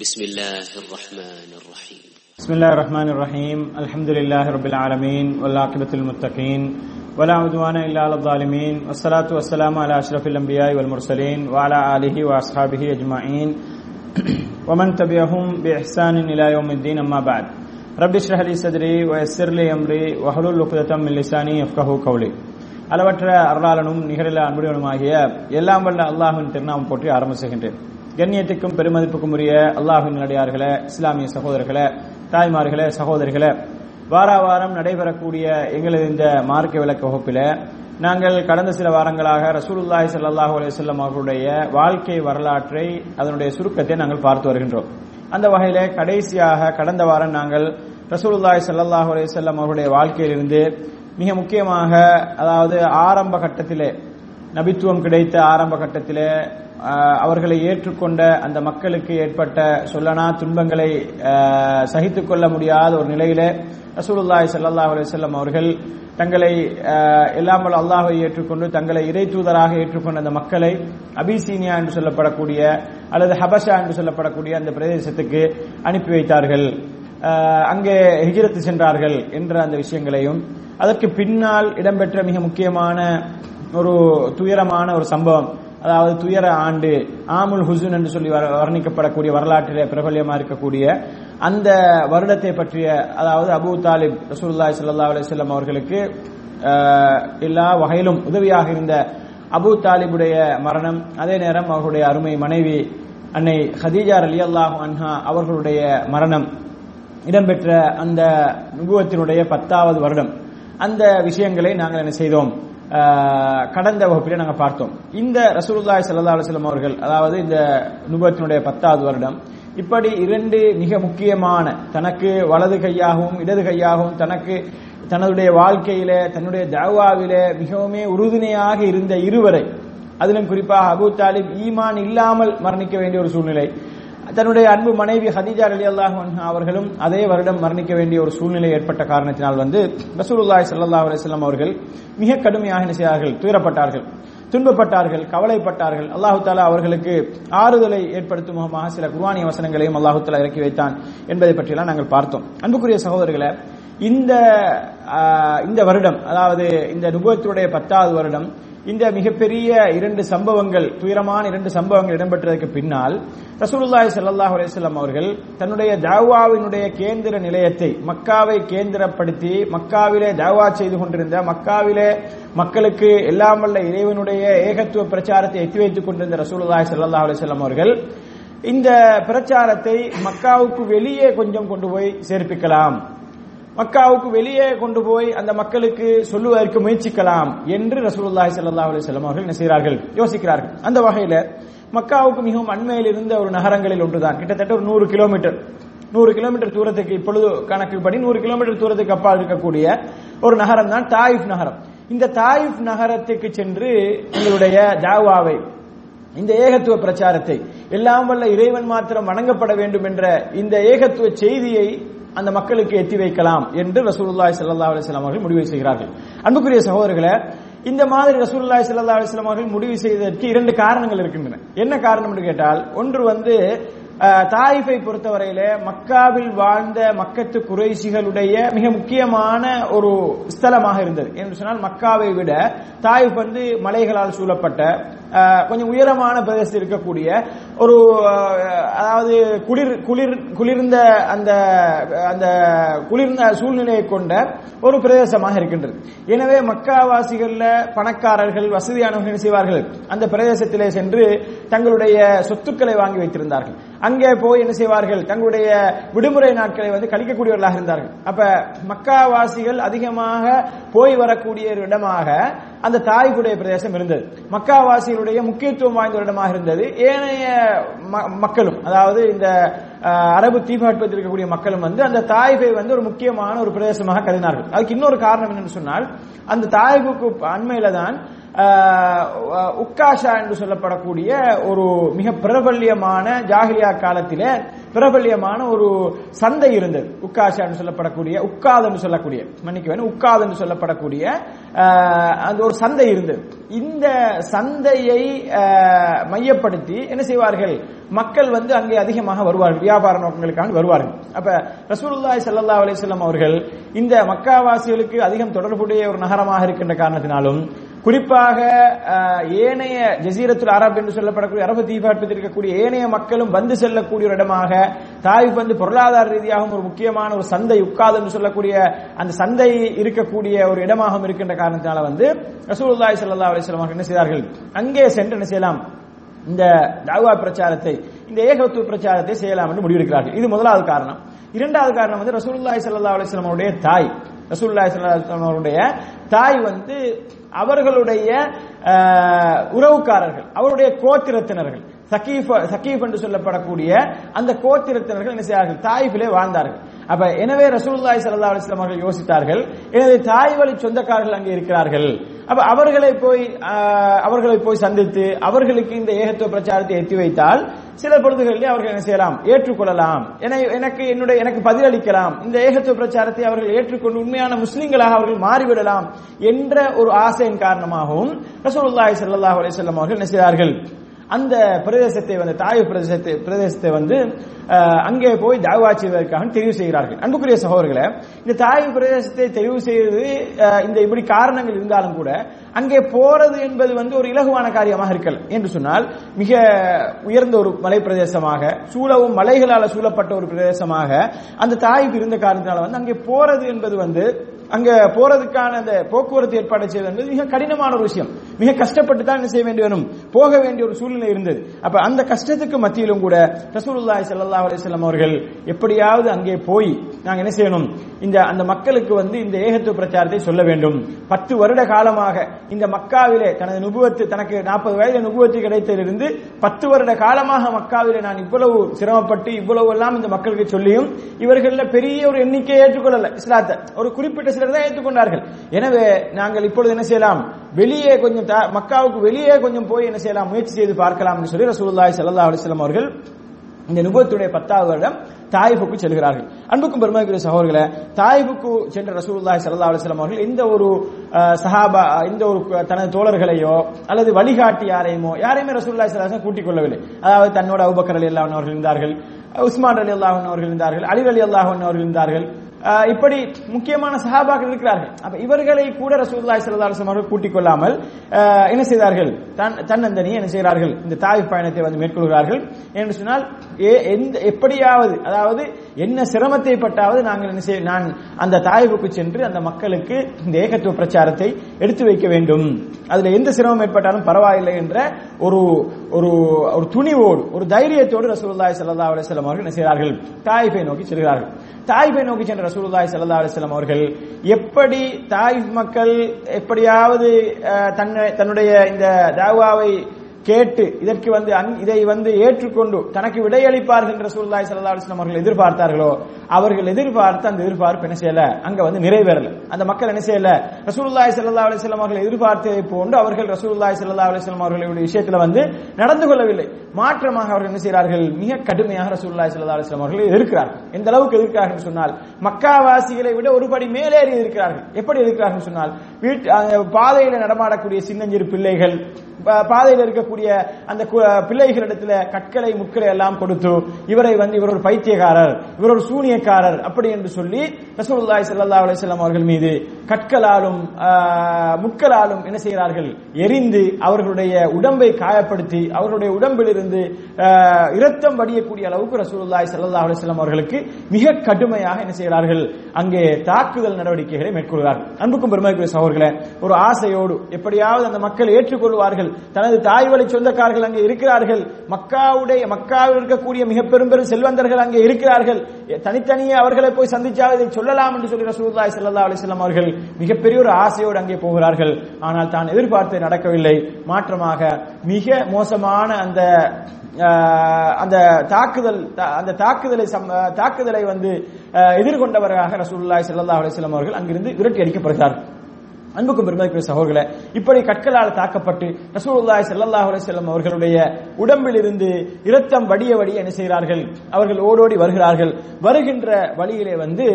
بسم الله الرحمن الرحيم بسم الله الرحمن الرحيم الحمد لله رب العالمين والعاقبة للمتقين ولا عدوان إلا على الظالمين والصلاة والسلام على أشرف الأنبياء والمرسلين وعلى آله وأصحابه أجمعين ومن تبعهم بإحسان إلى يوم الدين أما بعد رب اشرح لي صدري ويسر لي أمري واحلل عقدة من لساني يفقهوا قولي அளவற்ற அருளாளனும் நிகரில அன்புடனுமாகிய எல்லாம் வல்ல அல்லாஹின் திருநாமம் போற்றி ஆரம்பிச்சுகின்றேன் கண்ணியத்துக்கும் பெருமதிப்புக்கும் உரிய அல்லாஹின் நடிகார்களே இஸ்லாமிய சகோதரர்களே தாய்மார்களே சகோதரிகளே வார வாரம் நடைபெறக்கூடிய எங்களது இந்த மார்க்க விளக்க வகுப்பில் நாங்கள் கடந்த சில வாரங்களாக ரசூலுல்லாஹி சல்லாஹூ அலுவலம் அவர்களுடைய வாழ்க்கை வரலாற்றை அதனுடைய சுருக்கத்தை நாங்கள் பார்த்து வருகின்றோம். அந்த வகையில கடைசியாக கடந்த வாரம் நாங்கள் ரசூலுல்லாஹி சல்லாஹூ அலைஹி வஸல்லம் அவருடைய வாழ்க்கையிலிருந்து மிக முக்கியமாக அதாவது ஆரம்ப கட்டத்திலே நபித்துவம் கிடைத்த ஆரம்ப கட்டத்திலே அவர்களை ஏற்றுக்கொண்ட அந்த மக்களுக்கு ஏற்பட்ட சொல்லனா துன்பங்களை சகித்துக் கொள்ள முடியாத ஒரு நிலையில ரசூலுல்லாய் சல்லாஹ் அலுவலம் அவர்கள் தங்களை எல்லாமல் அல்லாஹை ஏற்றுக்கொண்டு தங்களை இறை தூதராக ஏற்றுக்கொண்ட அந்த மக்களை அபிசீனியா என்று சொல்லப்படக்கூடிய அல்லது ஹபஷா என்று சொல்லப்படக்கூடிய அந்த பிரதேசத்துக்கு அனுப்பி வைத்தார்கள். அங்கே ஹிஜிரத்து சென்றார்கள் என்ற அந்த விஷயங்களையும் அதற்கு பின்னால் இடம்பெற்ற மிக முக்கியமான ஒரு துயரமான ஒரு சம்பவம். அதாவது துயர ஆண்டு ஆமுல் ஹுசுன் என்று சொல்லி வர்ணிக்கப்படக்கூடிய வரலாற்றிலே பிரபல்யமா இருக்கக்கூடிய அந்த வருடத்தை பற்றிய அதாவது அபு தாலிப் ரசூல்லாய் சல்லா அலிஸ்லாம் அவர்களுக்கு எல்லா வகையிலும் உதவியாக இருந்த அபு தாலிபுடைய மரணம் அதே நேரம் அவர்களுடைய அருமை மனைவி அன்னை ஹதீஜார் அலி அல்லாஹ் அன்ஹா அவர்களுடைய மரணம் இடம்பெற்ற அந்த நுகுவத்தினுடைய பத்தாவது வருடம். அந்த விஷயங்களை நாங்கள் என்ன செய்தோம்? கடந்த வகுப்பிலே நாங்கள் பார்த்தோம். இந்த ரசூலுல்லாய் சல்லா அலுவலம் அவர்கள் அதாவது இந்த நுபத்தினுடைய பத்தாவது வருடம் இப்படி இரண்டு மிக முக்கியமான தனக்கு வலது கையாகவும் இடது கையாகவும் தனக்கு தனதுடைய வாழ்க்கையில தன்னுடைய தவாவிலே மிகவுமே உறுதுணையாக இருந்த இருவரை அதிலும் குறிப்பாக அபு தாலிப் ஈமான் இல்லாமல் மரணிக்க வேண்டிய ஒரு சூழ்நிலை. தன்னுடைய அன்பு மனைவி ஹதீஜா அலி அல்லாஹ் அவர்களும் அதே வருடம் மரணிக்க வேண்டிய ஒரு சூழ்நிலை ஏற்பட்ட காரணத்தினால் வந்து ரசூலுல்லாய் சல்லா அலிஸ்லாம் அவர்கள் மிக கடுமையாக என்ன செய்தார்கள்? துயரப்பட்டார்கள். துன்பப்பட்டார்கள் கவலைப்பட்டார்கள். அல்லாஹு தாலா அவர்களுக்கு ஆறுதலை ஏற்படுத்தும் முகமாக சில குர்வானிய வசனங்களையும் அல்லாஹு தாலா இறக்கி வைத்தான் என்பதை பற்றியெல்லாம் நாங்கள் பார்த்தோம். அன்புக்குரிய சகோதரர்களை இந்த இந்த வருடம் அதாவது இந்த நுபத்துடைய பத்தாவது வருடம் இந்த மிகப்பெரிய இரண்டு சம்பவங்கள் துயரமான இரண்டு சம்பவங்கள் இடம்பெற்றதற்கு பின்னால் ரசூலுல்லாய் சல்லாஹ் அலிஸ்லாம் அவர்கள் தன்னுடைய தாவாவினுடைய கேந்திர நிலையத்தை மக்காவை கேந்திரப்படுத்தி மக்காவிலே தாவா செய்து கொண்டிருந்த மக்காவிலே மக்களுக்கு எல்லாம் வல்ல இறைவனுடைய ஏகத்துவ பிரச்சாரத்தை எத்தி வைத்துக் கொண்டிருந்த ரசூலுல்லாய் சல்லாஹ் அலிஸ்லாம் அவர்கள் இந்த பிரச்சாரத்தை மக்காவுக்கு வெளியே கொஞ்சம் கொண்டு போய் சேர்ப்பிக்கலாம். மக்காவுக்கு வெளியே கொண்டு போய் அந்த மக்களுக்கு சொல்லுவதற்கு முயற்சிக்கலாம் என்று ரசூலுல்லாஹி ஸல்லல்லாஹு அலைஹி வஸல்லம் அவர்கள் என்ன செய்கிறார்கள்? யோசிக்கிறார்கள். அந்த வகையில் மக்காவுக்கு மிகவும் அண்மையில் இருந்த ஒரு நகரங்களில் ஒன்றுதான். கிட்டத்தட்ட ஒரு நூறு கிலோமீட்டர். நூறு கிலோமீட்டர் தூரத்துக்கு இப்பொழுது கணக்குப்படி நூறு கிலோமீட்டர் தூரத்துக்கு அப்பால் இருக்கக்கூடிய ஒரு நகரம் தான் தாயிஃப் நகரம். இந்த தாயிஃப் நகரத்துக்கு சென்று எங்களுடைய தாவாவை இந்த ஏகத்துவ பிரச்சாரத்தை எல்லாம் வல்ல இறைவன் மாத்திரம் வணங்கப்பட வேண்டும் என்ற இந்த ஏகத்துவ செய்தியை அந்த மக்களுக்கு எத்தி வைக்கலாம் என்று ரசூலுல்லாய் சல்லா அலிஸ்லாம் அவர்கள் முடிவு செய்கிறார்கள். அன்புக்குரிய சகோதரர்களை இந்த மாதிரி ரசூலுல்லாய் சல்லா அலிஸ்லாம் அவர்கள் முடிவு செய்ததற்கு இரண்டு காரணங்கள் இருக்கின்றன. என்ன காரணம் என்று கேட்டால் ஒன்று வந்து தாயிஃபை பொறுத்தவரையில மக்காவில் வாழ்ந்த மக்கத்து குறைசிகளுடைய மிக முக்கியமான ஒரு ஸ்தலமாக இருந்தது. என்று சொன்னால் மக்காவை விட தாயிஃப் வந்து மலைகளால் சூழப்பட்ட கொஞ்சம் உயரமான பிரதேசத்தில் இருக்கக்கூடிய ஒரு அதாவது குளிர் குளிர் குளிர்ந்த அந்த அந்த குளிர்ந்த சூழ்நிலையை கொண்ட ஒரு பிரதேசமாக இருக்கின்றது. எனவே மக்காவாசிகள்ல பணக்காரர்கள் வசதியானவர்கள் செய்வார்கள்? அந்த பிரதேசத்திலே சென்று தங்களுடைய சொத்துக்களை வாங்கி வைத்திருந்தார்கள். அங்கே போய் என்ன செய்வார்கள்? தங்களுடைய விடுமுறை நாட்களை வந்து கழிக்கக்கூடியவர்களாக இருந்தார்கள். அப்ப மக்காவாசிகள் அதிகமாக போய் வரக்கூடிய ஒரு இடமாக அந்த தாய்க்குடைய பிரதேசம் இருந்தது. மக்காவாசிகளுடைய முக்கியத்துவம் வாய்ந்த இடமாக இருந்தது. ஏனைய மக்களும் அதாவது இந்த அரபு தீபகற்பத்தில் இருக்கக்கூடிய மக்களும் வந்து அந்த தாய்பை வந்து ஒரு முக்கியமான ஒரு பிரதேசமாக கருதினார்கள். அதுக்கு இன்னொரு காரணம் என்னன்னு சொன்னால் அந்த தாய்புக்கு அண்மையில தான் உக்காஷா என்று சொல்லப்படக்கூடிய ஒரு மிக பிரபல்யமான ஜாகிலியா காலத்தில பிரபல்யமான ஒரு சந்தை இருந்தது. உக்காஷா என்று சொல்லப்படக்கூடிய உக்காது என்று சொல்லக்கூடிய மன்னிக்க வேணும் உக்காது என்று சொல்லப்படக்கூடிய அந்த ஒரு சந்தை இருந்தது. இந்த சந்தையை மையப்படுத்தி என்ன செய்வார்கள்? மக்கள் வந்து அங்கே அதிகமாக வருவார்கள். வியாபார நோக்கங்களுக்காக வருவார்கள். அப்ப ரசூலுல்லாய் சல்லா அலைஹி அவர்கள் இந்த மக்காவாசிகளுக்கு அதிகம் தொடர்புடைய ஒரு நகரமாக இருக்கின்ற காரணத்தினாலும் குறிப்பாக ஏனைய ஜசீரத்துல் அரப் என்று சொல்லப்படக்கூடிய அரபு தீபாட்டத்தில் இருக்கக்கூடிய ஏனைய மக்களும் வந்து செல்லக்கூடிய ஒரு இடமாக தாயிப் வந்து பொருளாதார ரீதியாகவும் ஒரு முக்கியமான ஒரு சந்தை உட்காது என்று சொல்லக்கூடிய அந்த சந்தை இருக்கக்கூடிய ஒரு இடமாகவும் இருக்கின்ற காரணத்தினால வந்து ரசூலுல்லாய் சல்லா அலைஹி வஸல்லம் அவர்கள் என்ன செய்தார்கள்? அங்கே சென்று என்ன செய்யலாம்? இந்த தாவா பிரச்சாரத்தை இந்த ஏகத்துவ பிரச்சாரத்தை செய்யலாம் என்று முடிவெடுக்கிறார்கள். இது முதலாவது காரணம். இரண்டாவது காரணம் வந்து ரசூல்லாய் சல்லா அலிஸ்லாம் அவருடைய தாய். ரசூல்லாய் சல்லா அலுவலாம் அவருடைய தாய் வந்து அவர்களுடைய உறவுக்காரர்கள் அவருடைய கோத்திரத்தினர்கள். சகீஃப் சகீஃப் என்று சொல்லப்படக்கூடிய அந்த கோத்திரத்தினர்கள் என்ன செய்யார்கள் தாயிஃபிலே வாழ்ந்தார்கள். அப்ப எனவே ரசூல்லாய் சல்லா அலுவலாம் அவர்கள் யோசித்தார்கள் எனது தாய் வழி சொந்தக்காரர்கள் அங்கே இருக்கிறார்கள். அப்ப அவர்களை போய் அவர்களை போய் சந்தித்து அவர்களுக்கு இந்த ஏகத்துவ பிரச்சாரத்தை எத்தி வைத்தால் சில பொழுதுகளில் அவர்கள் என்ன செய்யலாம்? ஏற்றுக்கொள்ளலாம். என- எனக்கு என்னுடைய எனக்கு பதிலளிக்கலாம். இந்த ஏகத்துவ பிரச்சாரத்தை அவர்கள் ஏற்றுக்கொண்டு உண்மையான முஸ்லிம்களாக அவர்கள் மாறிவிடலாம் என்ற ஒரு ஆசையின் காரணமாகவும் ரசூலுல்லாஹி ஸல்லல்லாஹு அலைஹி வஸல்லம் அவர்கள் என்ன செய்தார்கள்? அந்த பிரதேசத்தை வந்து தாய் பிரதேசத்தை பிரதேசத்தை வந்து அங்கே போய் தாவா செய்வதற்காக தெரிவு செய்கிறார்கள். அன்புக்குரிய சகோதரர்களே இந்த தாய் பிரதேசத்தை தெரிவு செய்வது இந்த இப்படி காரணங்கள் இருந்தாலும் கூட அங்கே போறது என்பது வந்து ஒரு இலகுவான காரியமாக இருக்கல என்று சொன்னால் மிக உயர்ந்த ஒரு மலை பிரதேசமாக சூழவும் மலைகளால் சூழப்பட்ட ஒரு பிரதேசமாக அந்த தாய்க்கு இருந்த காரணத்தினால வந்து அங்கே போறது என்பது வந்து அங்க போறதுக்கான அந்த போக்குவரத்து ஏற்பாடு செய்வது என்பது மிக கடினமான ஒரு விஷயம். மிக கஷ்டப்பட்டு தான் என்ன செய்ய வேண்டி வரும்? போக வேண்டிய ஒரு சூழ்நிலை இருந்தது. அப்ப அந்த கஷ்டத்துக்கு மத்தியிலும் கூட ரசூலுல்லாஹி சல்லா அலிஸ்லாம் அவர்கள் எப்படியாவது அங்கே போய் நாங்க என்ன செய்யணும்? இந்த அந்த மக்களுக்கு வந்து இந்த ஏகத்துவ பிரச்சாரத்தை சொல்ல வேண்டும். பத்து வருட காலமாக இந்த மக்காவிலே தனது நுபுவத்து தனக்கு நாற்பது வயது நுபுவத்து கிடைத்ததிலிருந்து பத்து வருட காலமாக மக்காவிலே நான் இவ்வளவு சிரமப்பட்டு இவ்வளவு எல்லாம் இந்த மக்களுக்கு சொல்லியும் இவர்களில் பெரிய ஒரு எண்ணிக்கையை ஏற்றுக்கொள்ளல. இஸ்லாத்தை. ஒரு குறிப்பிட்ட இருக்கிறத ஏற்றுக்கொண்டார்கள். எனவே நாங்கள் இப்பொழுது என்ன செய்யலாம்? வெளியே கொஞ்சம் மக்காவுக்கு வெளியே கொஞ்சம் போய் என்ன செய்யலாம்? முயற்சி செய்து பார்க்கலாம் என்று சொல்லி ரசூலுல்லாஹி சல்லா அலிஸ்லாம் அவர்கள் இந்த நுபத்துடைய பத்தாவது வருடம் தாயிபுக்கு செல்கிறார்கள். அன்புக்கும் பெருமைக்குரிய சகோதரர்களே தாயிஃபுக்கு சென்ற ரசூல்லாய் சல்லா அலைஹி அவர்கள் இந்த ஒரு சஹாபா இந்த ஒரு தனது தோழர்களையோ அல்லது வழிகாட்டி யாரையுமோ யாரையுமே ரசூல்லாய் ஸல்லல்லாஹு கூட்டிக் கொள்ளவில்லை. அதாவது தன்னோட அபூபக்கர் ரலியல்லாஹு அவர்கள் இருந்தார்கள் உஸ்மான் அலி அல்லாஹன் அவர்கள் இருந்தார்கள் அலி அலி அல்லாஹன் அவர்கள் இருந்தார்கள். இப்படி முக்கியமான சஹாபாக்கள் இருக்கிறார்கள். அப்ப இவர்களை கூட ரசூல்லாய் ஸல்லல்லாஹு அவர்கள் கூட்டிக் கொள்ளாமல் என்ன செய்தார்கள்? தன் தன்னந்தனியை என்ன செய்கிறார்கள்? இந்த தாய் பயணத்தை வந்து மேற்கொள்கிறார்கள். என்று சொன்னால் ஏ- எந்த எப்படியாவது அதாவது என்ன சிரமத்தை பட்டாவது நாங்கள் என்ன செய்ய நான் அந்த தாய்வுக்கு சென்று அந்த மக்களுக்கு இந்த ஏகத்துவ பிரச்சாரத்தை எடுத்து வைக்க வேண்டும். அதுல எந்த சிரமம் ஏற்பட்டாலும் பரவாயில்லை என்ற ஒரு ஒரு ஒரு துணிவோடு ஒரு தைரியத்தோடு ரசூல்லாய் சல்லா அலுவலம் அவர்கள் என்ன செய்கிறார்கள் தாய்பை நோக்கி செல்கிறார்கள். தாய்பை நோக்கி சென்ற ரசூலுல்லாஹி ஸல்லல்லாஹு அலைஹி வஸல்லம் அவர்கள் எப்படி தாயிஃப் மக்கள் எப்படியாவது தன்னை தன்னுடைய இந்த தாவாவை கேட்டு இதற்கு வந்து இதை வந்து ஏற்றுக்கொண்டு தனக்கு விடையளிப்பார்கள் என்று சூழ்நாய் ஸல்லல்லாஹு அலைஹி அவர்கள் எதிர்பார்த்தார்களோ அவர்கள் எதிர்பார்த்து அந்த எதிர்பார்ப்பு என்ன செய்யல? அங்க வந்து நிறைவேறல. அந்த மக்கள் என்ன செய்யல? ரசூல்லாய் ஸல்லல்லாஹு அலிஸ்லாம் அவர்கள் எதிர்பார்த்ததை போன்று அவர்கள் ரசூல்லாய் ஸல்லல்லாஹு அலிஸ்லாம் அவர்களுடைய விஷயத்துல வந்து நடந்து கொள்ளவில்லை. மாற்றமாக அவர்கள் என்ன செய்கிறார்கள்? மிக கடுமையாக ரசூல்லாய் ஸல்லல்லாஹு அலிஸ்லாம் அவர்கள் அவர்களை எதிர்க்கிறார்கள். எந்த அளவுக்கு எதிர்க்கிறார்கள் சொன்னால் மக்காவாசிகளை விட ஒரு படி மேலேறி இருக்கிறார்கள். எப்படி இருக்கிறார்கள் சொன்னால் வீட்டு பாதையில நடமாடக்கூடிய சின்னஞ்சிறு பிள்ளைகள் பாதையில் இருக்க இருக்கக்கூடிய அந்த கு- பிள்ளைகளிடத்துல கற்களை முட்களை எல்லாம் கொடுத்து இவரை வந்து இவர் ஒரு பைத்தியக்காரர் இவர் ஒரு சூனியக்காரர் அப்படி என்று சொல்லி ரசூலுல்லாஹி ஸல்லல்லாஹு அலைஹி வஸல்லம் அவர்கள் மீது கற்களாலும் முட்களாலும் என்ன செய்கிறார்கள்? எரிந்து அவர்களுடைய உடம்பை காயப்படுத்தி அவர்களுடைய உடம்பிலிருந்து இரத்தம் வடியக்கூடிய அளவுக்கு ரசூலுல்லாய் சல்லா அலுவலம் அவர்களுக்கு மிக கடுமையாக என்ன செய்கிறார்கள்? அங்கே தாக்குதல் நடவடிக்கைகளை மேற்கொள்கிறார்கள். அன்புக்கும் பெருமைக்குரிய சகோதரர்களே ஒரு ஆசையோடு எப்படியாவது அந்த மக்கள் ஏற்றுக்கொள்வார்கள். தனது தாய் வழி சொந்தக்காரர்கள் அங்கே இருக்கிறார்கள். மக்காவுடைய மக்காவில் இருக்கக்கூடிய மிக பெரும் பெரும் செல்வந்தர்கள் அங்கே இருக்கிறார்கள். தனித்தனியே அவர்களை போய் சந்திச்சால் இதை சொல்லலாம் என்று சொல்லி ரசூலுல்லாஹி சல்லா அலைஹி அவர்கள் மிகப்பெரிய ஒரு ஆசையோடு அங்கே போகிறார்கள். ஆனால் தான் எதிர்பார்த்து நடக்கவில்லை. மாற்றமாக மிக மோசமான அந்த ஆஹ், அந்த தாக்குதல் தா- அந்த தாக்குதலை சம்- தாக்குதலை வந்து எதிர்கொண்டவராக ரசூல்லாய் செல்லல்லா அலிஸ்லாம் அவர்கள் அங்கிருந்து விரட்டி அடிக்கப்படுகிறார்கள். அன்புக்கும் பெருமைக்குரிய சகோதரர்களே இப்படி கற்களால் தாக்கப்பட்டு ரசூலுல்லாய் செல்லல்லாஹ் செல்லம் அவர்களுடைய உடம்பில் இருந்து இரத்தம் வடிய வடிய என்ன செய்கிறார்கள்? அவர்கள் ஓடோடி வருகிறார்கள். வருகின்ற வழியிலே வந்து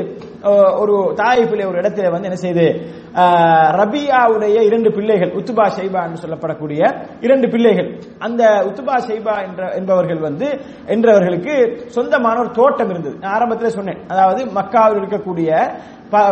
ஒரு தாயிப்பிலே ஒரு இடத்திலே வந்து என்ன செய்து ரபியாவுடைய இரண்டு பிள்ளைகள் உத்துபா ஷைபா என்று சொல்லப்படக்கூடிய இரண்டு பிள்ளைகள். அந்த உத்துபா ஷைபா என்ற என்பவர்கள் வந்து என்றவர்களுக்கு சொந்தமான ஒரு தோட்டம் இருந்தது. நான் ஆரம்பத்தில் சொன்னேன். அதாவது மக்காவில் இருக்கக்கூடிய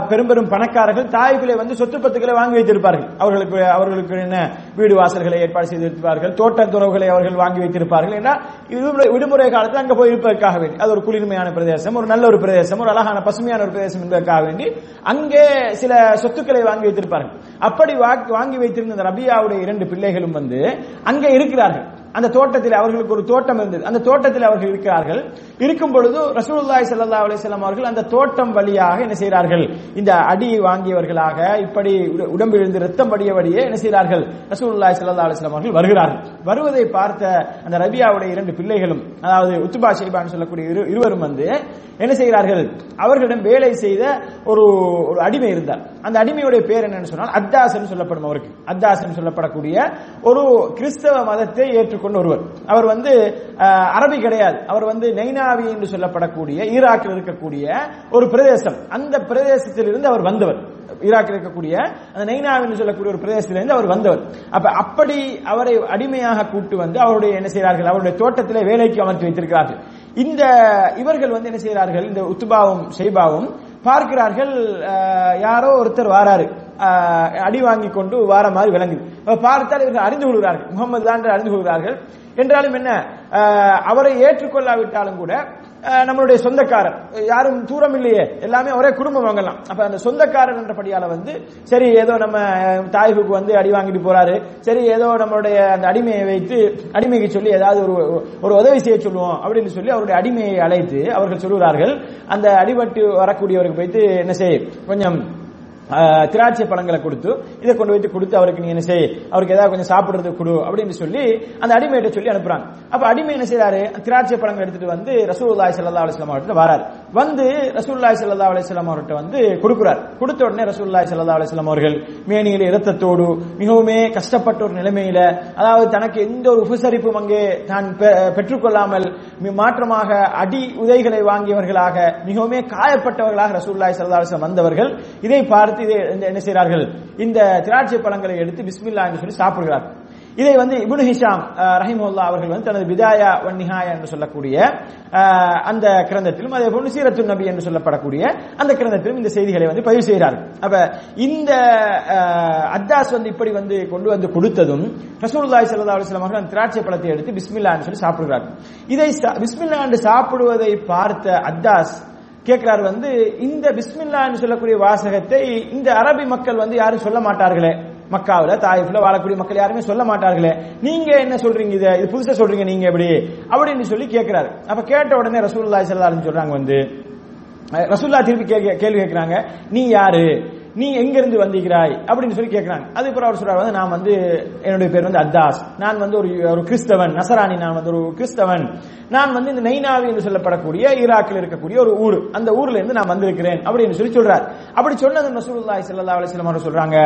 பெரும் பெரும் பணக்காரர்கள் தாய்களை வந்து சொத்து பத்துக்களை வாங்கி வைத்திருப்பார்கள். அவர்களுக்கு அவர்களுக்கு என்ன? வீடு வாசல்களை ஏற்பாடு செய்திருப்பார்கள் தோட்ட துறவுகளை அவர்கள் வாங்கி வைத்திருப்பார்கள். ஏன்னா விடுமுறை விடுமுறை காலத்தில் அங்கே போய் இருப்பதற்காக வேண்டி. அது ஒரு குளிர்மையான பிரதேசம் ஒரு நல்ல ஒரு பிரதேசம் ஒரு அழகான பசுமையான ஒரு பிரதேசம் என்பதற்காக வேண்டி அங்கே சில சொத்துக்களை வாங்கி வைத்திருப்பார்கள். அப்படி வா- வாங்கி வைத்திருந்த ரபியாவுடைய இரண்டு பிள்ளைகளும் வந்து அங்கே இருக்கிறார்கள். அந்த தோட்டத்தில் அவர்களுக்கு ஒரு தோட்டம் இருந்தது. அந்த தோட்டத்தில் அவர்கள் இருக்கிறார்கள். இருக்கும் பொழுது ரசூலுல்லாய் சல்லா அலைஹி அவர்கள் அந்த தோட்டம் வழியாக என்ன செய்கிறார்கள்? இந்த அடி வாங்கியவர்களாக இப்படி உட- உடம்பில் இருந்து ரத்தம் வடிய என்ன செய்கிறார்கள்? ரசூலுல்லாய் சல்லா அலிஸ்லாம் அவர்கள் வருகிறார்கள். வருவதை பார்த்த அந்த ரபியாவுடைய இரண்டு பிள்ளைகளும் அதாவது உத்துபா ஷைபான் சொல்லக்கூடிய இரு- இருவரும் வந்து என்ன செய்கிறார்கள்? அவர்களிடம் வேலை செய்த ஒரு ஒரு அடிமை இருந்தார். அந்த அடிமையுடைய பேர் என்னன்னு சொன்னால் அத்தாசன் சொல்லப்படும் அவருக்கு. அத்தாசன் சொல்லப்படக்கூடிய ஒரு கிறிஸ்தவ மதத்தை ஏற்றுக்கொண்ட ஒருவர். அவர் வந்து அரபி கிடையாது. அவர் வந்து நைனாவி என்று சொல்லப்படக்கூடிய ஈராக்கில் இருக்கக்கூடிய ஒரு பிரதேசம். அந்த பிரதேசத்திலிருந்து அவர் வந்தவர். ஈராக்கில் இருக்கக்கூடிய அந்த நைனாவின்னு சொல்லக்கூடிய ஒரு பிரதேசத்திலிருந்து அவர் வந்தவர். அப்ப அப்படி அவரை அடிமையாக கூட்டு வந்து அவருடைய என்ன செய்கிறார்கள்? அவருடைய தோட்டத்திலே வேலைக்கு அமர்த்தி வைத்திருக்கிறார்கள். இந்த இவர்கள் வந்து என்ன செய்கிறார்கள்? இந்த உத்துபாவும் செய்பாவும் பார்க்கிறார்கள் யாரோ ஒருத்தர் வாராரு. அடி வாங்கி கொண்டு வார மாதிரி விளங்குது. பார்த்தால் இவர்கள் அறிந்து கொள்கிறார்கள். முகமது தான் என்று அறிந்து கொள்கிறார்கள். என்றாலும் என்ன அவரை ஏற்றுக்கொள்ளாவிட்டாலும் கூட நம்மளுடைய சொந்தக்காரர் யாரும் தூரம் இல்லையே எல்லாமே ஒரே குடும்பம் வாங்கலாம் அப்ப அந்த சொந்தக்காரர் என்றபடியால வந்து சரி ஏதோ நம்ம தாய்வுக்கு வந்து அடி வாங்கிட்டு போறாரு. சரி ஏதோ நம்மளுடைய அந்த அடிமையை வைத்து அடிமைக்கு சொல்லி ஏதாவது ஒரு ஒரு உதவி செய்ய சொல்லுவோம் அப்படின்னு சொல்லி அவருடைய அடிமையை அழைத்து அவர்கள் சொல்கிறார்கள் அந்த அடிபட்டு வரக்கூடியவருக்கு போயிட்டு என்ன செய்யும் கொஞ்சம் திராட்சை பழங்களை கொடுத்து இதை கொண்டு வைத்து கொடுத்து அவருக்கு நீ என்ன செய் அவருக்கு ஏதாவது கொஞ்சம் சாப்பிடுறது கொடு அப்படின்னு சொல்லி அந்த அடிமையிட்ட சொல்லி அனுப்புறாங்க. அப்ப அடிமை என்ன செய்யறாரு திராட்சை பழங்கள் எடுத்துட்டு வந்து ரசூல்லாய் சல்லா அலிஸ்லாம் அவர்கிட்ட வராரு. வந்து ரசூல்லாய் சல்லா அலிஸ்லாம் அவர்கிட்ட வந்து கொடுக்குறார். கொடுத்த உடனே ரசூல்லாய் சல்லா அலிஸ்லாம் அவர்கள் மேனியில இரத்தத்தோடு மிகவுமே கஷ்டப்பட்ட ஒரு நிலைமையில அதாவது தனக்கு எந்த ஒரு உபசரிப்பும் அங்கே தான் பெ- பெற்றுக்கொள்ளாமல் மி- மாற்றமாக அடி உதைகளை வாங்கியவர்களாக மிகவுமே காயப்பட்டவர்களாக ரசூல்லாய் சல்லா அலிஸ்லாம் வந்தவர்கள் இதை பார்த்து இதை என்ன செய்கிறார்கள்? இந்த திராட்சை பழங்களை எடுத்து பிஸ்மில்லா என்று சொல்லி சாப்பிடுகிறார்கள் இதை வந்து இபுனு ஹிஷாம் ரஹிமுல்லா அவர்கள் வந்து தனது விதாயா வன் நிஹாயா என்று சொல்லக்கூடிய அந்த கிரந்தத்திலும் அதே போன்று சீரத்து நபி என்று சொல்லப்படக்கூடிய அந்த கிரந்தத்திலும் இந்த செய்திகளை வந்து பதிவு செய்கிறார்கள் அப்ப இந்த அத்தாஸ் வந்து இப்படி வந்து கொண்டு வந்து கொடுத்ததும் ரசூலுல்லாஹி சல்லா அலைஹி அவர்கள் அந்த திராட்சை பழத்தை எடுத்து பிஸ்மில்லான்னு சொல்லி சாப்பிடுகிறார்கள். இதை பிஸ்மில்லா என்று சாப்பிடுவதை பார்த்த அத்தாஸ் கேட்கிறார் வந்து இந்த பிஸ்மில்லான்னு சொல்லக்கூடிய வாசகத்தை இந்த அரபி மக்கள் வந்து யாரும் சொல்ல மாட்டார்களே. மக்காவில் தாயிஃப்ல வாழக்கூடிய மக்கள் யாருமே சொல்ல மாட்டார்களே. நீங்க என்ன சொல்றீங்க இதை? இது புதுசா சொல்றீங்க நீங்க எப்படி? அப்படின்னு சொல்லி கேட்கிறாரு. அப்ப கேட்ட உடனே ரசூல்லா ஸல்லல்லாஹு சொல்றாங்க வந்து ரசூல்லா திருப்பி கேள்வி கேள்வி கேட்கிறாங்க நீ யாரு? நீ எங்கிருந்து வந்திருக்கிறாய்? அப்படின்னு சொல்லி கேட்கிறாங்க அதுக்கப்புறம் அவர் சொல்றாரு வந்து நான் வந்து என்னுடைய பேர் வந்து அத்தாஸ். நான் வந்து ஒரு ஒரு கிறிஸ்தவன் நசராணி நான் வந்து ஒரு கிறிஸ்தவன். நான் வந்து இந்த நைனாவி என்று சொல்லப்படக்கூடிய ஈராக்கில் இருக்கக்கூடிய ஒரு ஊர். அந்த ஊர்ல இருந்து நான் வந்திருக்கிறேன் அப்படின்னு சொல்லி சொல்றாரு. அப்படி சொன்னது ரசூலுல்லாஹி ஸல்லல்லாஹு அலைஹி வஸல்லம் அவர் சொல்றாங்க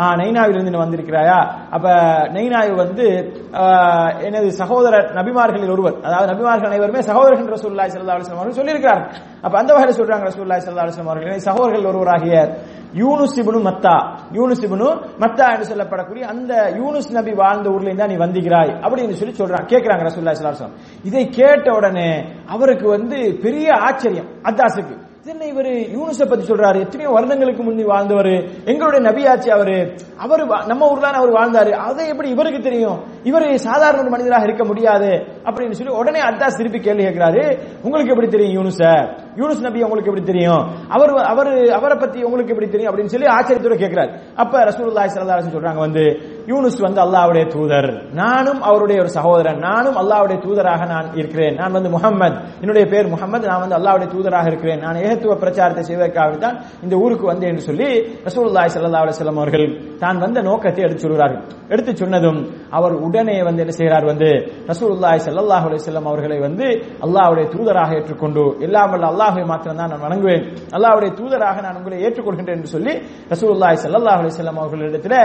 ஆ நைனாவிலிருந்து நீ வந்திருக்கிறாயா? அப்ப நைனாவி வந்து எனது சகோதரர் நபிமார்களில் ஒருவர். அதாவது நபிமார்கள் அனைவருமே சகோதரர்கள் ரசூலுல்லாஹி ஸல்லல்லாஹு அலைஹி வஸல்லம் அவர்கள் சொல்லியிருக்கிறார் அப்ப அந்த வகையில் சொல்றாங்க ரசூலுல்லாஹி ஸல்லல்லாஹு அலைஹி வஸல்லம் அவர்கள் சகோதரர்கள் ஒருவராகிய யூனுசிபுனு மத்தா. யூனுசிபுனு மத்தா என்று சொல்லப்படக்கூடிய அந்த யூனுஸ் நபி வாழ்ந்த ஊர்ல இருந்தா நீ வந்திக்கிறாய் அப்படின்னு சொல்லி சொல்றான். கேட்கிறாங்க ரசூல்லா ஸல்லல்லாஹு இதை கேட்ட உடனே அவருக்கு வந்து பெரிய ஆச்சரியம். அத்தாஸுக்கு என்ன இவர் யூனுஸை பத்தி சொல்றாரு? எத்தனையோ வருடங்களுக்கு முன்னே வாழ்ந்தவர். எங்களுடைய நபியாச்சு அவரு அவர் நம்ம நம்ம தான் அவர் வாழ்ந்தாரு. அதை எப்படி இவருக்கு தெரியும்? இவர் சாதாரண ஒரு மனிதராக இருக்க முடியாது அப்படின்னு சொல்லி உடனே அத்தா திருப்பி கேள்வி கேட்கிறாரு. உங்களுக்கு எப்படி தெரியும் யூனுச யூனுஸ் நபி உங்களுக்கு எப்படி தெரியும்? அவர் அவர் அவரை பத்தி உங்களுக்கு எப்படி தெரியும் அப்படின்னு சொல்லி ஆச்சரியத்தோட கேட்கிறாரு. அப்ப ரசூலுல்லாஹி ஸல்லல்லாஹு அலைஹி சொல்றாங்க வந்து யூனுஸ் வந்து அல்லாவுடைய தூதர். நானும் அவருடைய ஒரு சகோதரன். நானும் அல்லாவுடைய தூதராக நான் இருக்கிறேன். நான் வந்து முகமது என்னுடைய பேர் முகமது நான் வந்து அல்லாவுடைய தூதராக இருக்கிறேன். நான் ஏகத்துவ பிரச்சாரத்தை செய்வதற்காக தான் இந்த ஊருக்கு வந்தேன் என்று சொல்லி ரசூலுல்லாஹி ஸல்லல்லாஹு அலைஹி வஸல்லம் அவர்கள் தான் வந்த நோக்கத்தை எடுத்து சொல்கிறார்கள். எடுத்து சொன்னதும் அவர் உடனே வந்து என்ன செய்கிறார் வந்து ரசூலுல்லாஹி சல்லாஹ் அலைஹி அவர்களை வந்து அல்லாஹ்வுடைய தூதராக ஏற்றுக்கொண்டு எல்லாம் வல்ல அல்லாஹ்வை மாத்திரம் தான் நான் வணங்குவேன் அல்லாஹுடைய தூதராக நான் உங்களை ஏற்றுக்கொள்கின்றேன் என்று சொல்லி ரசூலுல்லாஹி சல்லாஹ் அலைஹி அவர்களிடத்தில்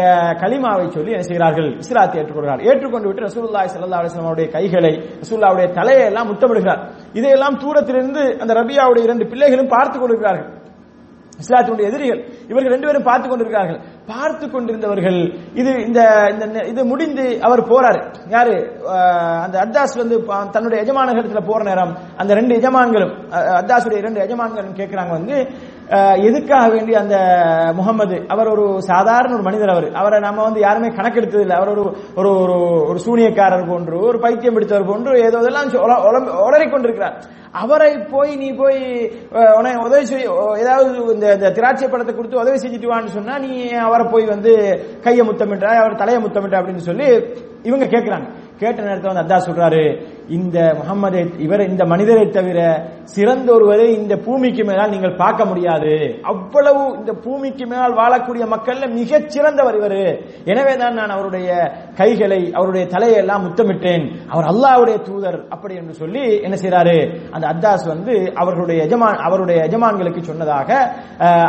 அஹ், கலிமாவை சொல்லி என்ன செய்கிறார்கள்? இஸ்லாத்தை ஏற்றுக்கொள்கிறார். ஏற்றுக்கொண்டு விட்டு ரசூலுல்லாஹி சல்லா அலைஹி அவருடைய கைகளை ரசூல்லாவுடைய தலையை எல்லாம் முத்தமிடுகிறார். இதையெல்லாம் தூரத்திலிருந்து அந்த ரபியாவுடைய இரண்டு பிள்ளைகளும் பார்த்துக் கொண்டிருக்கிறார்கள். இஸ்லாத்தினுடைய எதிரிகள் இவர்கள் ரெண்டு பேரும் பார்த்துக் கொண்டிருக்கிறார்கள். பார்த்து கொண்டிருந்தவர்கள் இது இந்த இந்த இது முடிந்து அவர் போறாரு. யாரு? அந்த அத்தாஸ் வந்து பா- தன்னுடைய எஜமானகத்துல போற நேரம் அந்த ரெண்டு எஜமான்களும் அத்தாசுடைய ரெண்டு இரண்டு எஜமான்களும் கேட்கிறாங்க வந்து எதுக்காக வேண்டி அந்த முகமது அவர் ஒரு சாதாரண ஒரு மனிதர் அவர். அவரை நம்ம வந்து யாருமே கணக்கெடுத்தது இல்லை அவர் ஒரு ஒரு ஒரு ஒரு சூனியக்காரர் போன்று ஒரு பைத்தியம் பிடித்தவர் போன்று ஏதோ இதெல்லாம் சொ- கொண்டிருக்கிறார் அவரை போய் நீ போய் உன உதவி செய்ய ஏதாவது இந்த இந்த திராட்சை பழத்தை கொடுத்து உதவி செஞ்சுட்டு வான்னு சொன்னா நீ அவரை போய் வந்து கையை முத்தமிட்டா அவர் தலையை முத்தமிட்டா அப்படின்னு சொல்லி இவங்க கேட்கிறாங்க. கேட்ட நேரத்தில் வந்து அத்தா சொல்றாரு இந்த முகமது இவர் இந்த மனிதரை தவிர சிறந்த ஒருவரை இந்த பூமிக்கு மேலால் நீங்கள் பார்க்க முடியாது. அவ்வளவு இந்த பூமிக்கு மேலால் வாழக்கூடிய மக்கள்ல மிகச் சிறந்தவர் இவர். எனவே தான் நான் அவருடைய கைகளை அவருடைய தலையை எல்லாம் முத்தமிட்டேன். அவர் அல்லாஹ்வுடைய தூதர் அப்படி என்று சொல்லி என்ன செய்யறாரு அந்த அத்தாஸ் வந்து அவர்களுடைய எஜமான் அவருடைய எஜமான்களுக்கு சொன்னதாக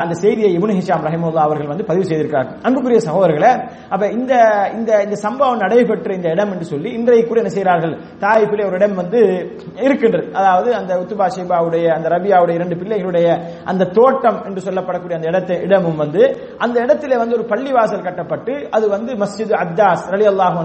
அந்த செய்தியை இபுன் ஹிஷாம் ரஹிமுல்லா அவர்கள் வந்து பதிவு செய்திருக்கிறார். அன்புக்குரிய சகோதரர்களை அப்ப இந்த இந்த இந்த சம்பவம் நடைபெற்ற இந்த இடம் என்று சொல்லி இன்றைக்கு கூட என்ன செய்கிறார்கள்? தாய்ப்பிலே ஒரு இடம் வந்து இருக்கின்றது. அதாவது அந்த உத்துபா ஷேபாவுடைய அந்த ரபியாவுடைய இரண்டு பிள்ளைகளுடைய அந்த தோட்டம் என்று சொல்லப்படக்கூடிய அந்த இடத்தை இடமும் வந்து அந்த இடத்துல வந்து ஒரு பள்ளிவாசல் கட்டப்பட்டு அது வந்து மஸ்ஜித் அத்தாஸ் ரலி அல்லாஹ்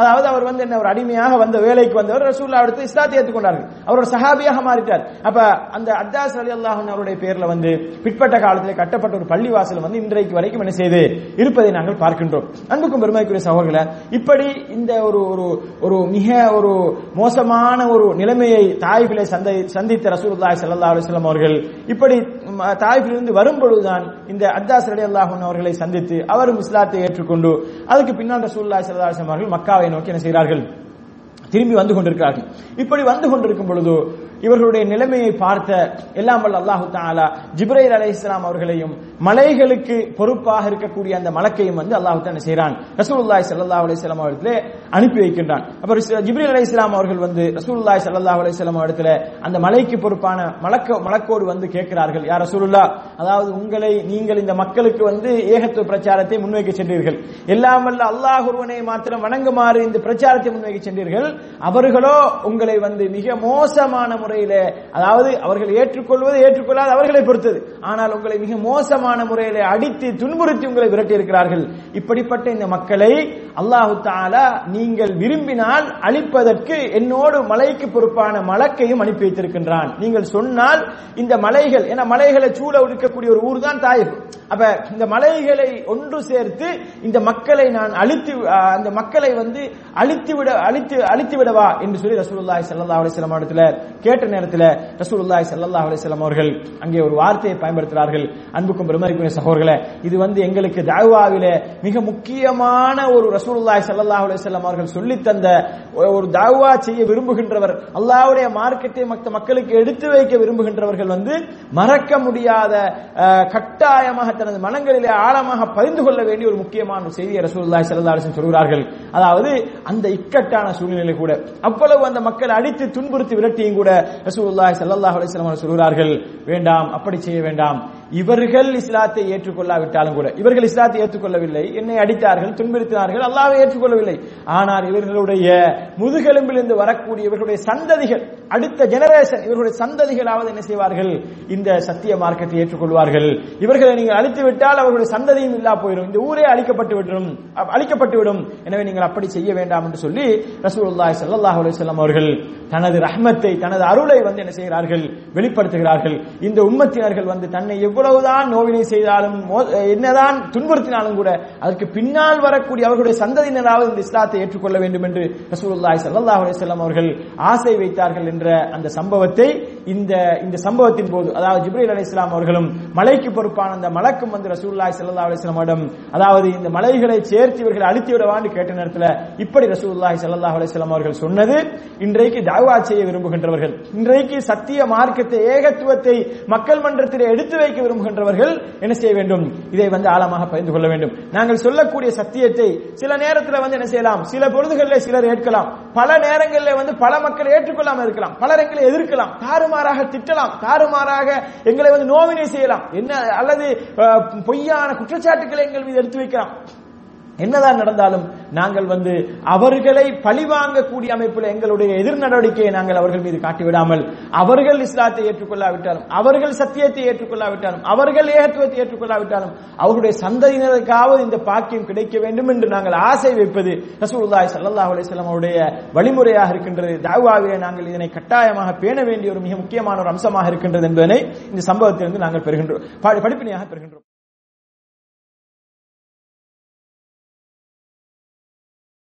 அதாவது அவர் வந்து என்ன ஒரு அடிமையாக வந்த வேலைக்கு வந்தவர் ரசூல்லா எடுத்து இஸ்லாத்தை ஏற்றுக்கொண்டார்கள். அவரோட சஹாபியாக மாறிட்டார். அப்ப அந்த அத்தாஸ் அலி அல்லாஹ் அவருடைய பேர்ல வந்து பிற்பட்ட காலத்தில் கட்டப்பட்ட ஒரு பள்ளிவாசல் வந்து இன்றைக்கு வரைக்கும் என்ன செய்து இருப்பதை நாங்கள் பார்க்கின்றோம். அன்புக்கும் பெருமைக்குரிய சகோதரர்களை இப்படி இந்த ஒரு ஒரு மிக ஒரு மோசமான ஒரு நிலைமையை தாய்பிலை சந்தை சந்தித்த ரசூல்லாய் செல்லல்லா அலுவலம் அவர்கள் இப்படி ம், தாய்பிலிருந்து வரும்பொழுதுதான் இந்த அத்தாஸ் ரலியல்லாஹு அன்ஹு அவர்களை சந்தித்து அவரும் இஸ்லாத்தை ஏற்றுக்கொண்டு அதுக்கு பின்னால் ரசூல்லாய் ஸல்லல்லாஹு அலுவலம் அவர்கள் மக்காவை நோக்கி என்ன செய்கிறார்கள்? திரும்பி வந்து கொண்டிருக்கிறார்கள். இப்படி வந்து கொண்டிருக்கும் பொழுது இவர்களுடைய நிலைமையை பார்த்த எல்லாம் வல்ல அல்லாஹு தாலா ஜிப்ரைல் அலை இஸ்லாம் அவர்களையும் மலைகளுக்கு பொறுப்பாக இருக்கக்கூடிய அந்த மலக்கையும் வந்து அல்லாஹு தாலா செய்கிறான் ரசூல்லாய் ஸல்லல்லாஹு அலிஸ்லாம் வஸல்லம் அவர்களே அனுப்பி வைக்கின்றான். அப்ப ரிஸ்- ஜிப்ரீல் அலை இஸ்லாம் அவர்கள் வந்து ரசூல்லாய் ஸல்லல்லாஹு அலிஸ்லாம் இடத்துல அந்த மலைக்கு பொறுப்பான மலக்க மலக்கோடு வந்து கேட்கிறார்கள். யார் ரசூலுல்லா அதாவது உங்களை நீங்கள் இந்த மக்களுக்கு வந்து ஏகத்துவ பிரச்சாரத்தை முன்வைக்க சென்றீர்கள். எல்லாம் வல்ல அல்லாஹ் ஒருவனை மாத்திரம் வணங்குமாறு இந்த பிரச்சாரத்தை முன்வைக்க சென்றீர்கள். அவர்களோ உங்களை வந்து மிக மோசமான முறையில அதாவது அவர்கள் ஏற்றுக்கொள்வது ஏற்றுக்கொள்ளாத அவர்களை பொறுத்தது. ஆனால் உங்களை மிக மோசமான முறையில அடித்து துன்புறுத்தி உங்களை விரட்டி இருக்கிறார்கள் இப்படிப்பட்ட இந்த மக்களை அல்லாஹு தாலா நீங்கள் விரும்பினால் அழிப்பதற்கு என்னோடு மலைக்கு பொறுப்பான மலக்கையும் அனுப்பி வைத்திருக்கின்றான். நீங்கள் சொன்னால் இந்த மலைகள் ஏன்னா மலைகளை சூழ இருக்கக்கூடிய ஒரு ஊர் தான் தாயிப். அப்ப இந்த மலைகளை ஒன்று சேர்த்து இந்த மக்களை நான் அழித்து அந்த மக்களை வந்து அழித்து விட அழித்து அழித்து விடவா என்று சொல்லி ரசூலுல்லாஹி ஸல்லல்லாஹு அலைஹி வஸல்லம் இடத்துல நேரத்தில் ரசூலுல்லாய் ஸல்லல்லாஹு அலைஹி அவர்கள் அங்கே ஒரு வார்த்தையை பயன்படுத்துகிறார்கள். அன்புக்கும் பெருமதிக்குரிய சகோதரர்களே இது வந்து எங்களுக்கு தாவாவிலே மிக முக்கியமான ஒரு ரசூலுல்லாய் ஸல்லல்லாஹு அலைஹி அவர்கள் சொல்லித் தந்த ஒரு- ஒரு தாவா செய்ய விரும்புகின்றவர் அல்லாவுடைய மார்க்கெட்டை மற்ற மக்களுக்கு எடுத்து வைக்க விரும்புகின்றவர்கள் வந்து மறக்க முடியாத கட்டாயமாக தனது மனங்களிலே ஆழமாக பதிந்து கொள்ள வேண்டிய ஒரு முக்கியமான ஒரு செய்தியை ரசூலுல்லாய் சல்லா அலைஹி சொல்கிறார்கள். அதாவது அந்த இக்கட்டான சூழ்நிலை கூட அவ்வளவு அந்த மக்கள் அடித்து துன்புறுத்தி விரட்டியும் கூட ரசூலுல்லாஹி ஸல்லல்லாஹு அலைஹி வஸல்லம் அவர்கள் சொல்கிறார்கள் வேண்டாம் அப்படி செய்ய வேண்டாம். இவர்கள் இஸ்லாத்தை ஏற்றுக்கொள்ளாவிட்டாலும் கூட இவர்கள் இஸ்லாத்தை ஏற்றுக்கொள்ளவில்லை. என்னை அடித்தார்கள் துன்புறுத்தினார்கள் அல்லாவை ஏற்றுக்கொள்ளவில்லை. ஆனால் இவர்களுடைய முதுகெலும்பிலிருந்து வரக்கூடிய இவர்களுடைய சந்ததிகள் அடுத்த ஜெனரேஷன் இவர்களுடைய சந்ததிகளாவது என்ன செய்வார்கள்? இந்த சத்திய மார்க்கத்தை ஏற்றுக்கொள்வார்கள். இவர்களை நீங்கள் அழித்து விட்டால் அவர்களுடைய சந்ததியும் இல்லா போயிடும் இந்த ஊரே அழிக்கப்பட்டு விடும். அழிக்கப்பட்டுவிடும் அழிக்கப்பட்டு விடும். எனவே நீங்கள் அப்படி செய்ய வேண்டாம் என்று சொல்லி ரசூலுல்லாஹி ஸல்லல்லாஹு அலைஹி வஸல்லம் அவர்கள் தனது ரஹ்மத்தை தனது அருளை வந்து என்ன செய்கிறார்கள்? வெளிப்படுத்துகிறார்கள். இந்த உம்மத்தினர்கள் வந்து தன்னை எவ்வளவுதான் நோவினை செய்தாலும் மோ- என்னதான் துன்புறுத்தினாலும் கூட அதற்கு பின்னால் வரக்கூடிய அவர்களுடைய சந்ததியினராவது இந்த இஸ்லாத்தை ஏற்றுக்கொள்ள வேண்டும் என்று ரசூலுல்லாஹி ஸல்லல்லாஹு அலைஹி வஸல்லம் அவர்கள் ஆசை வைத்தார்கள் என்ற அந்த சம்பவத்தை இந்த இந்த சம்பவத்தின் போது அதாவது ஜிப்ரீல் அலைஹிஸ்ஸலாம் அவர்களும் மலைக்கு பொறுப்பான அந்த மலக்கும் வந்து ரசூல்லாய் சல்லா அலைஹி அதாவது இந்த மலைகளை சேர்த்து இவர்கள் அழித்து விடவான்னு கேட்ட நேரத்தில் இப்படி ரசூல்லாய் சல்லா அலைஹி அவர்கள் சொன்னது இன்றைக்கு தாவா செய்ய விரும்புகின்றவர்கள். இன்றைக்கு சத்திய மார்க்கத்தை ஏகத்துவத்தை மக்கள் மன்றத்தில் எடுத்து வைக்க விரும்புகின்றவர்கள் என்ன செய்ய வேண்டும்? இதை வந்து ஆழமாக பகிர்ந்து கொள்ள வேண்டும். நாங்கள் சொல்லக்கூடிய சத்தியத்தை சில நேரத்தில் வந்து என்ன செய்யலாம்? சில பொழுதுகளில் சிலர் ஏற்கலாம். பல நேரங்களில் வந்து பல மக்கள் ஏற்றுக்கொள்ளாமல் இருக்கலாம். பலர் எங்களை எதிர்க்கலாம் தாறுமாறாக திட்டலாம் தாறுமாறாக எங்களை வந்து நோவினை செய்யலாம். என்ன அல்லது பொய்யான குற்றச்சாட்டுகளை எங்கள் மீது எடுத்து வைக்கலாம். என்னதான் நடந்தாலும் நாங்கள் வந்து அவர்களை பழிவாங்கக்கூடிய அமைப்பில் எங்களுடைய எதிர் நடவடிக்கையை நாங்கள் அவர்கள் மீது காட்டிவிடாமல் அவர்கள் இஸ்லாத்தை ஏற்றுக்கொள்ளாவிட்டாலும் அவர்கள் சத்தியத்தை ஏற்றுக்கொள்ளாவிட்டாலும் அவர்கள் ஏகத்துவத்தை ஏற்றுக்கொள்ளாவிட்டாலும் அவர்களுடைய சந்ததியினருக்காவது இந்த பாக்கியம் கிடைக்க வேண்டும் என்று நாங்கள் ஆசை வைப்பது ரசூலுல்லாஹி ஸல்லல்லாஹு அலிஸ்லாம் அவருடைய வழிமுறையாக இருக்கின்றது. தாவாவிலே நாங்கள் இதனை கட்டாயமாக பேண வேண்டிய ஒரு மிக முக்கியமான ஒரு அம்சமாக இருக்கின்றது என்பதனை இந்த சம்பவத்திலிருந்து நாங்கள் பெறுகின்றோம். படிப்பினையாக பெறுகின்றோம்.